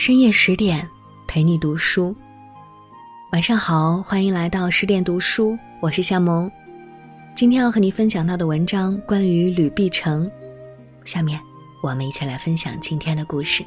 深夜十点，陪你读书。晚上好，欢迎来到十点读书，我是夏萌。今天要和你分享到的文章关于吕碧城。下面我们一起来分享今天的故事。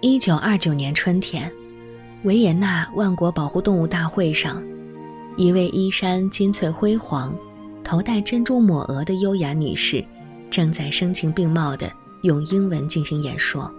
一九二九年春天，维也纳万国保护动物大会上，一位衣衫金翠辉煌、头戴珍珠抹额的优雅女士。正在声情并茂地用英文进行演说。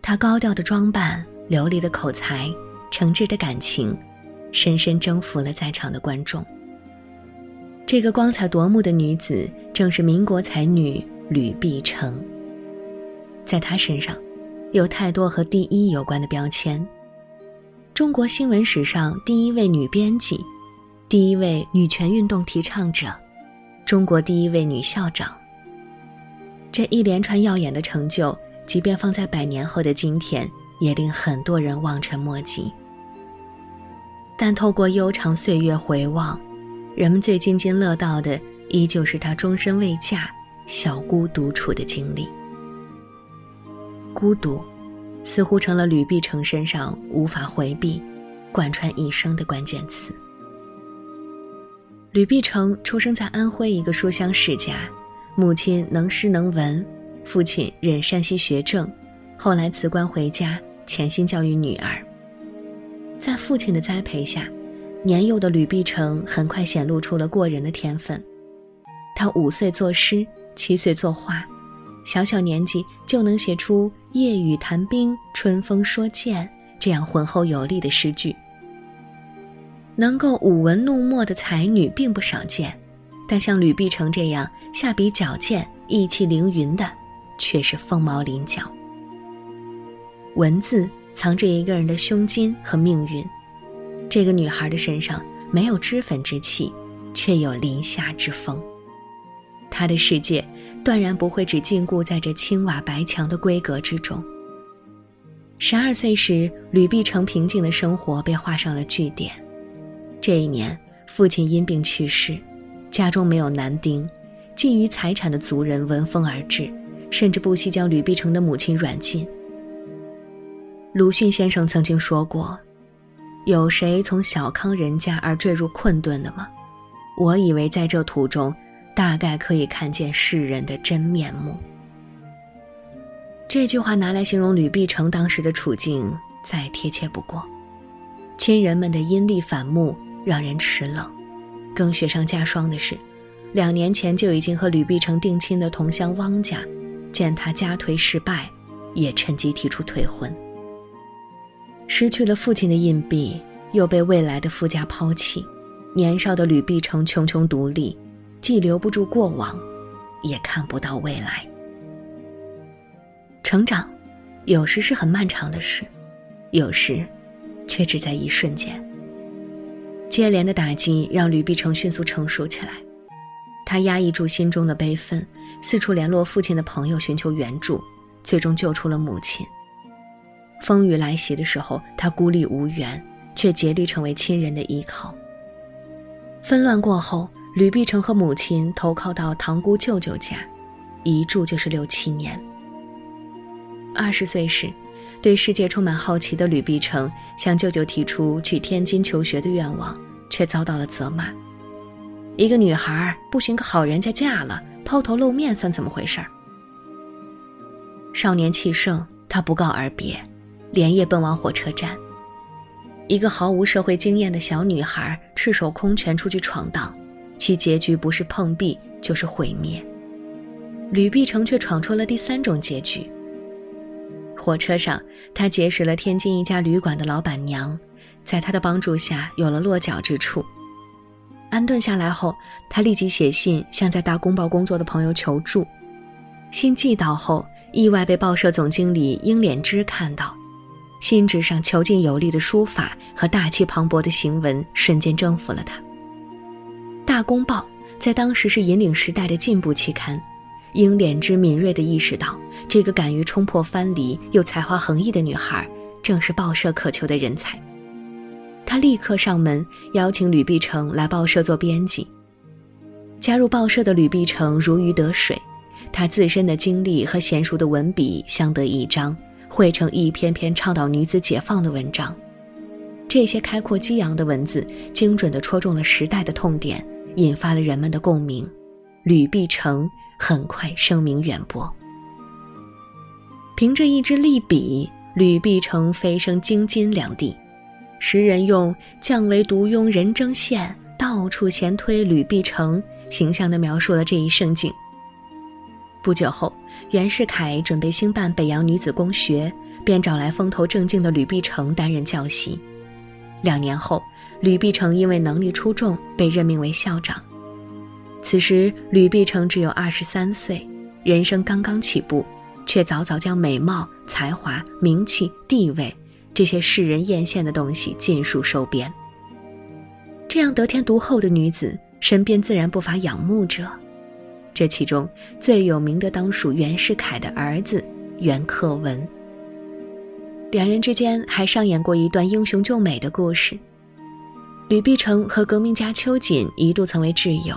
她高调的装扮、流利的口才、诚挚的感情，深深征服了在场的观众。这个光彩夺目的女子，正是民国才女吕碧城。在她身上，有太多和第一有关的标签：中国新闻史上第一位女编辑，第一位女权运动提倡者，中国第一位女校长。这一连串耀眼的成就，即便放在百年后的今天，也令很多人望尘莫及。但透过悠长岁月回望，人们最津津乐道的，依旧是她终身未嫁、小姑独处的经历。孤独，似乎成了吕碧城身上无法回避、贯穿一生的关键词。吕碧城出生在安徽一个书香世家。母亲能诗能文，父亲任山西学政，后来辞官回家，潜心教育女儿。在父亲的栽培下，年幼的吕碧城很快显露出了过人的天分。他五岁作诗，七岁作画，小小年纪就能写出“夜雨谈兵，春风说剑”这样浑厚有力的诗句。能够舞文弄墨的才女并不少见。但像吕碧城这样下笔矫健、意气凌云的，却是凤毛麟角。文字藏着一个人的胸襟和命运。这个女孩的身上没有脂粉之气，却有林下之风。她的世界断然不会只禁锢在这青瓦白墙的闺阁之中。十二岁时，吕碧城平静的生活被画上了句点。这一年，父亲因病去世。家中没有男丁，觊觎财产的族人闻风而至，甚至不惜将吕碧城的母亲软禁。鲁迅先生曾经说过：“有谁从小康人家而坠入困顿的吗？”我以为在这途中，大概可以看见世人的真面目。这句话拿来形容吕碧城当时的处境，再贴切不过。亲人们的阴厉反目，让人齿冷。更雪上加霜的是，两年前就已经和吕碧城定亲的同乡汪家，见他家颓失败，也趁机提出退婚。失去了父亲的硬币，又被未来的夫家抛弃，年少的吕碧城穷穷独立，既留不住过往，也看不到未来。成长，有时是很漫长的事，有时，却只在一瞬间。接连的打击让吕碧城迅速成熟起来，他压抑住心中的悲愤，四处联络父亲的朋友寻求援助，最终救出了母亲。风雨来袭的时候，他孤立无援，却竭力成为亲人的依靠。纷乱过后，吕碧城和母亲投靠到堂姑舅舅家，一住就是六七年。二十岁时。对世界充满好奇的吕碧城向舅舅提出去天津求学的愿望，却遭到了责骂。一个女孩不寻个好人家嫁了，抛头露面算怎么回事儿？少年气盛，他不告而别，连夜奔往火车站。一个毫无社会经验的小女孩赤手空拳出去闯荡，其结局不是碰壁就是毁灭。吕碧城却闯出了第三种结局。火车上，他结识了天津一家旅馆的老板娘，在她的帮助下有了落脚之处。安顿下来后，他立即写信向在大公报工作的朋友求助。信寄到后，意外被报社总经理英敛之看到，信纸上遒劲有力的书法和大气磅礴的行文瞬间征服了他。大公报在当时是引领时代的进步期刊。英莲之敏锐地意识到，这个敢于冲破藩篱又才华横溢的女孩，正是报社渴求的人才。他立刻上门邀请吕碧城来报社做编辑。加入报社的吕碧城如鱼得水，他自身的经历和娴熟的文笔相得益彰，汇成一篇篇倡导女子解放的文章。这些开阔激昂的文字，精准地戳中了时代的痛点，引发了人们的共鸣。吕碧城很快声名远播。凭着一支利笔，吕碧城飞升京津两地，时人用“降为独庸人争羡，到处闲推吕碧城”形象地描述了这一盛景。不久后，袁世凯准备兴办北洋女子公学，便找来风头正劲的吕碧城担任教习。两年后，吕碧城因为能力出众，被任命为校长。此时，吕碧城只有二十三岁，人生刚刚起步，却早早将美貌、才华、名气、地位这些世人艳羡的东西尽数收编。这样得天独厚的女子，身边自然不乏仰慕者。这其中最有名的，当属袁世凯的儿子袁克文。两人之间还上演过一段英雄救美的故事。吕碧城和革命家秋瑾一度曾为挚友，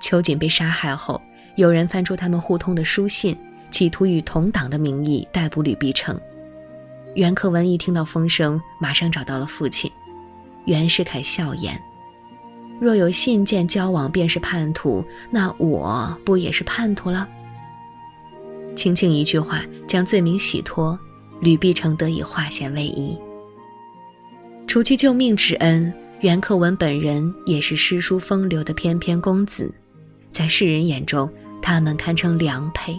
秋瑾被杀害后，有人翻出他们互通的书信，企图以同党的名义逮捕吕碧城。袁克文一听到风声，马上找到了父亲。袁世凯笑言：“若有信件交往便是叛徒，那我不也是叛徒了？”轻轻一句话，将罪名洗脱。吕碧城得以化险为夷。除去救命之恩，袁克文本人也是诗书风流的翩翩公子，在世人眼中，他们堪称良配。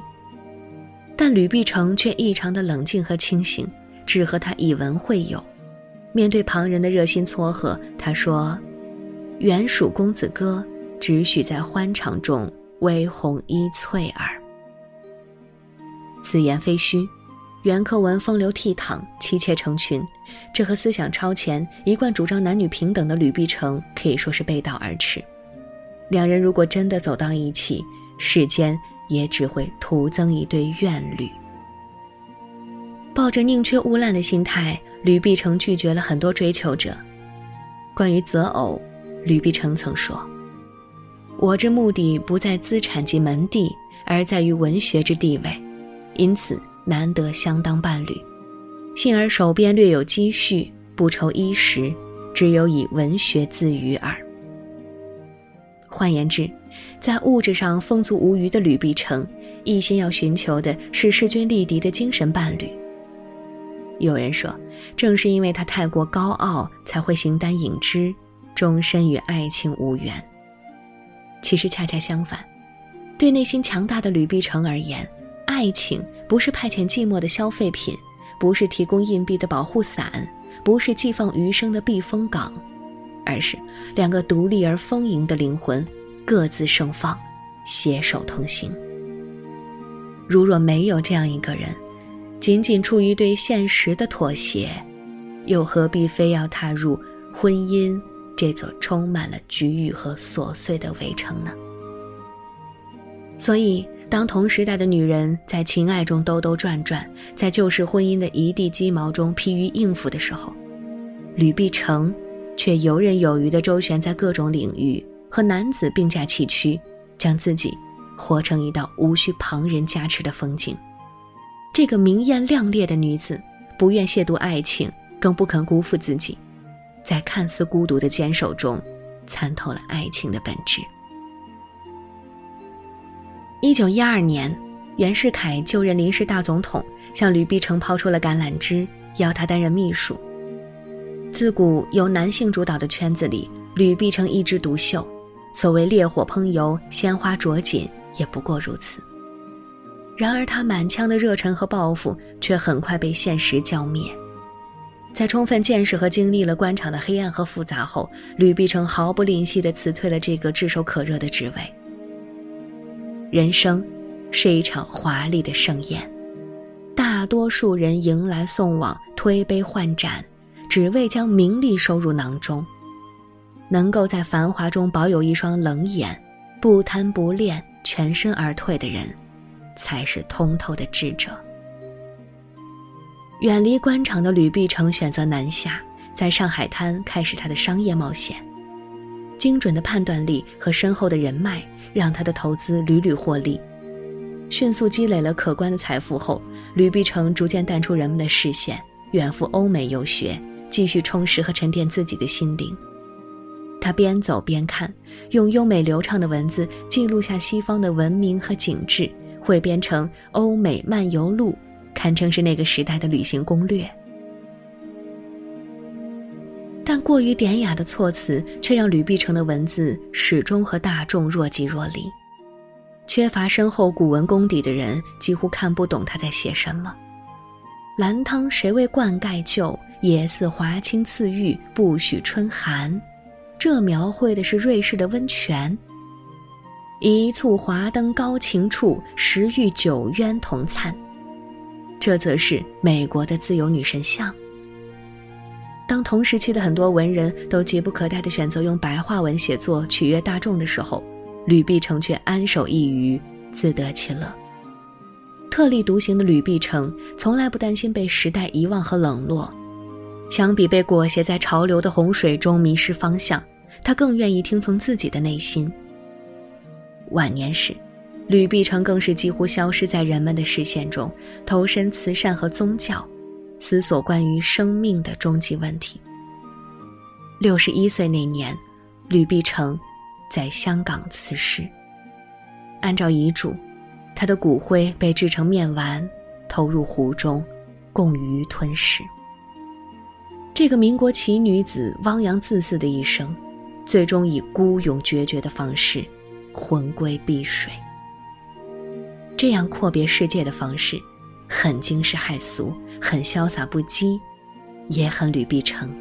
但吕碧城却异常的冷静和清醒，只和他以文会友。面对旁人的热心撮合，他说：“原属公子哥，只许在欢场中微红衣翠耳。”此言非虚。袁克文风流倜傥，妻妾成群，这和思想超前、一贯主张男女平等的吕碧城可以说是背道而驰。两人如果真的走到一起，世间也只会徒增一对怨侣。抱着宁缺毋滥的心态，吕碧城拒绝了很多追求者。关于择偶，吕碧城曾说：“我之目的不在资产及门第，而在于文学之地位，因此。”难得相当伴侣，幸而手边略有积蓄，不愁衣食，只有以文学自娱耳。换言之，在物质上丰足无余的吕碧城，一心要寻求的是势均力敌的精神伴侣。有人说，正是因为他太过高傲，才会形单影只，终身与爱情无缘。其实恰恰相反，对内心强大的吕碧城而言，爱情。不是派遣寂寞的消费品，不是提供硬币的保护伞，不是寄放余生的避风港，而是两个独立而丰盈的灵魂，各自盛放，携手同行。如若没有这样一个人，仅仅出于对现实的妥协，又何必非要踏入婚姻这座充满了局域和琐碎的围城呢？所以。当同时代的女人在情爱中兜兜转转，在旧式婚姻的一地鸡毛中疲于应付的时候，吕碧城却游刃有余地周旋在各种领域，和男子并驾齐驱，将自己活成一道无需旁人加持的风景。这个明艳亮丽的女子，不愿亵渎爱情，更不肯辜负自己，在看似孤独的坚守中，参透了爱情的本质。一九一二年，袁世凯就任临时大总统，向吕碧城抛出了橄榄枝，要他担任秘书。自古由男性主导的圈子里，吕碧城一枝独秀，所谓烈火烹油、鲜花着锦，也不过如此。然而，他满腔的热忱和抱负却很快被现实浇灭。在充分见识和经历了官场的黑暗和复杂后，吕碧城毫不吝惜地辞退了这个炙手可热的职位。人生是一场华丽的盛宴，大多数人迎来送往、推杯换盏，只为将名利收入囊中。能够在繁华中保有一双冷眼，不贪不恋、全身而退的人，才是通透的智者。远离官场的吕碧城选择南下，在上海滩开始他的商业冒险。精准的判断力和深厚的人脉。让他的投资屡屡获利，迅速积累了可观的财富后，吕碧城逐渐淡出人们的视线，远赴欧美游学，继续充实和沉淀自己的心灵。他边走边看，用优美流畅的文字记录下西方的文明和景致，汇编成《欧美漫游录》，堪称是那个时代的旅行攻略。但过于典雅的措辞，却让吕碧城的文字始终和大众若即若离。缺乏深厚古文功底的人几乎看不懂他在写什么。兰汤谁为灌溉就？野似华清赐浴，不许春寒。这描绘的是瑞士的温泉。一簇华灯高擎处，十遇九渊同灿。这则是美国的自由女神像。当同时期的很多文人都急不可待地选择用白话文写作取悦大众的时候，吕碧城却安守一隅，自得其乐。特立独行的吕碧城从来不担心被时代遗忘和冷落，相比被裹挟在潮流的洪水中迷失方向，他更愿意听从自己的内心。晚年时，吕碧城更是几乎消失在人们的视线中，投身慈善和宗教，思索关于生命的终极问题。六十一岁那年，吕碧城。在香港辞世。按照遗嘱，他的骨灰被制成面丸，投入湖中，供鱼吞食。这个民国奇女子汪洋恣肆的一生，最终以孤勇决绝的方式魂归碧水。这样阔别世界的方式，很惊世骇俗，很潇洒不羁，也很吕碧城。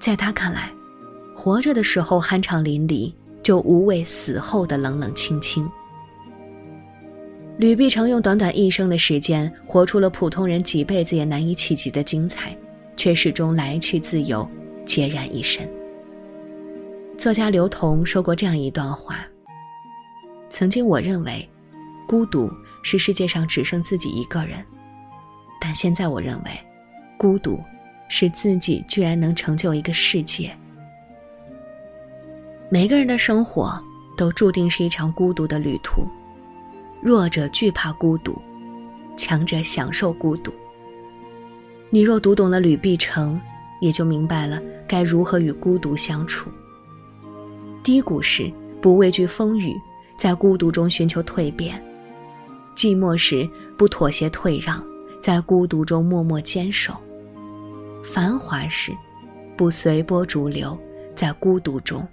在他看来。活着的时候酣畅淋漓，就无畏死后的冷冷清清。吕碧城用短短一生的时间，活出了普通人几辈子也难以企及的精彩，却始终来去自由，孑然一身。作家刘同说过这样一段话：曾经我认为，孤独是世界上只剩自己一个人，但现在我认为，孤独是自己居然能成就一个世界。每个人的生活都注定是一场孤独的旅途，弱者惧怕孤独，强者享受孤独。你若读懂了吕碧城，也就明白了该如何与孤独相处。低谷时不畏惧风雨，在孤独中寻求蜕变；寂寞时不妥协退让，在孤独中默默坚守；繁华时不随波逐流，在孤独中。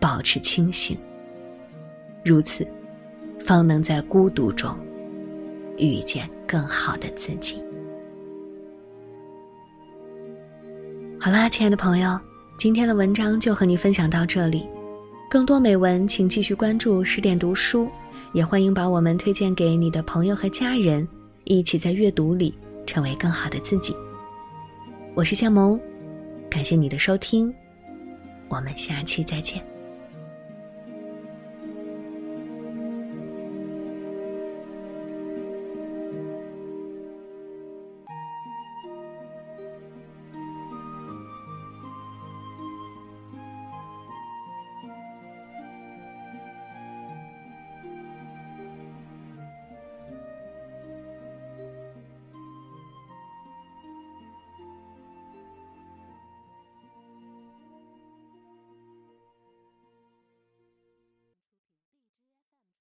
保持清醒，如此，方能在孤独中遇见更好的自己。好啦，亲爱的朋友，今天的文章就和你分享到这里。更多美文，请继续关注十点读书，也欢迎把我们推荐给你的朋友和家人，一起在阅读里成为更好的自己。我是向萌，感谢你的收听，我们下期再见。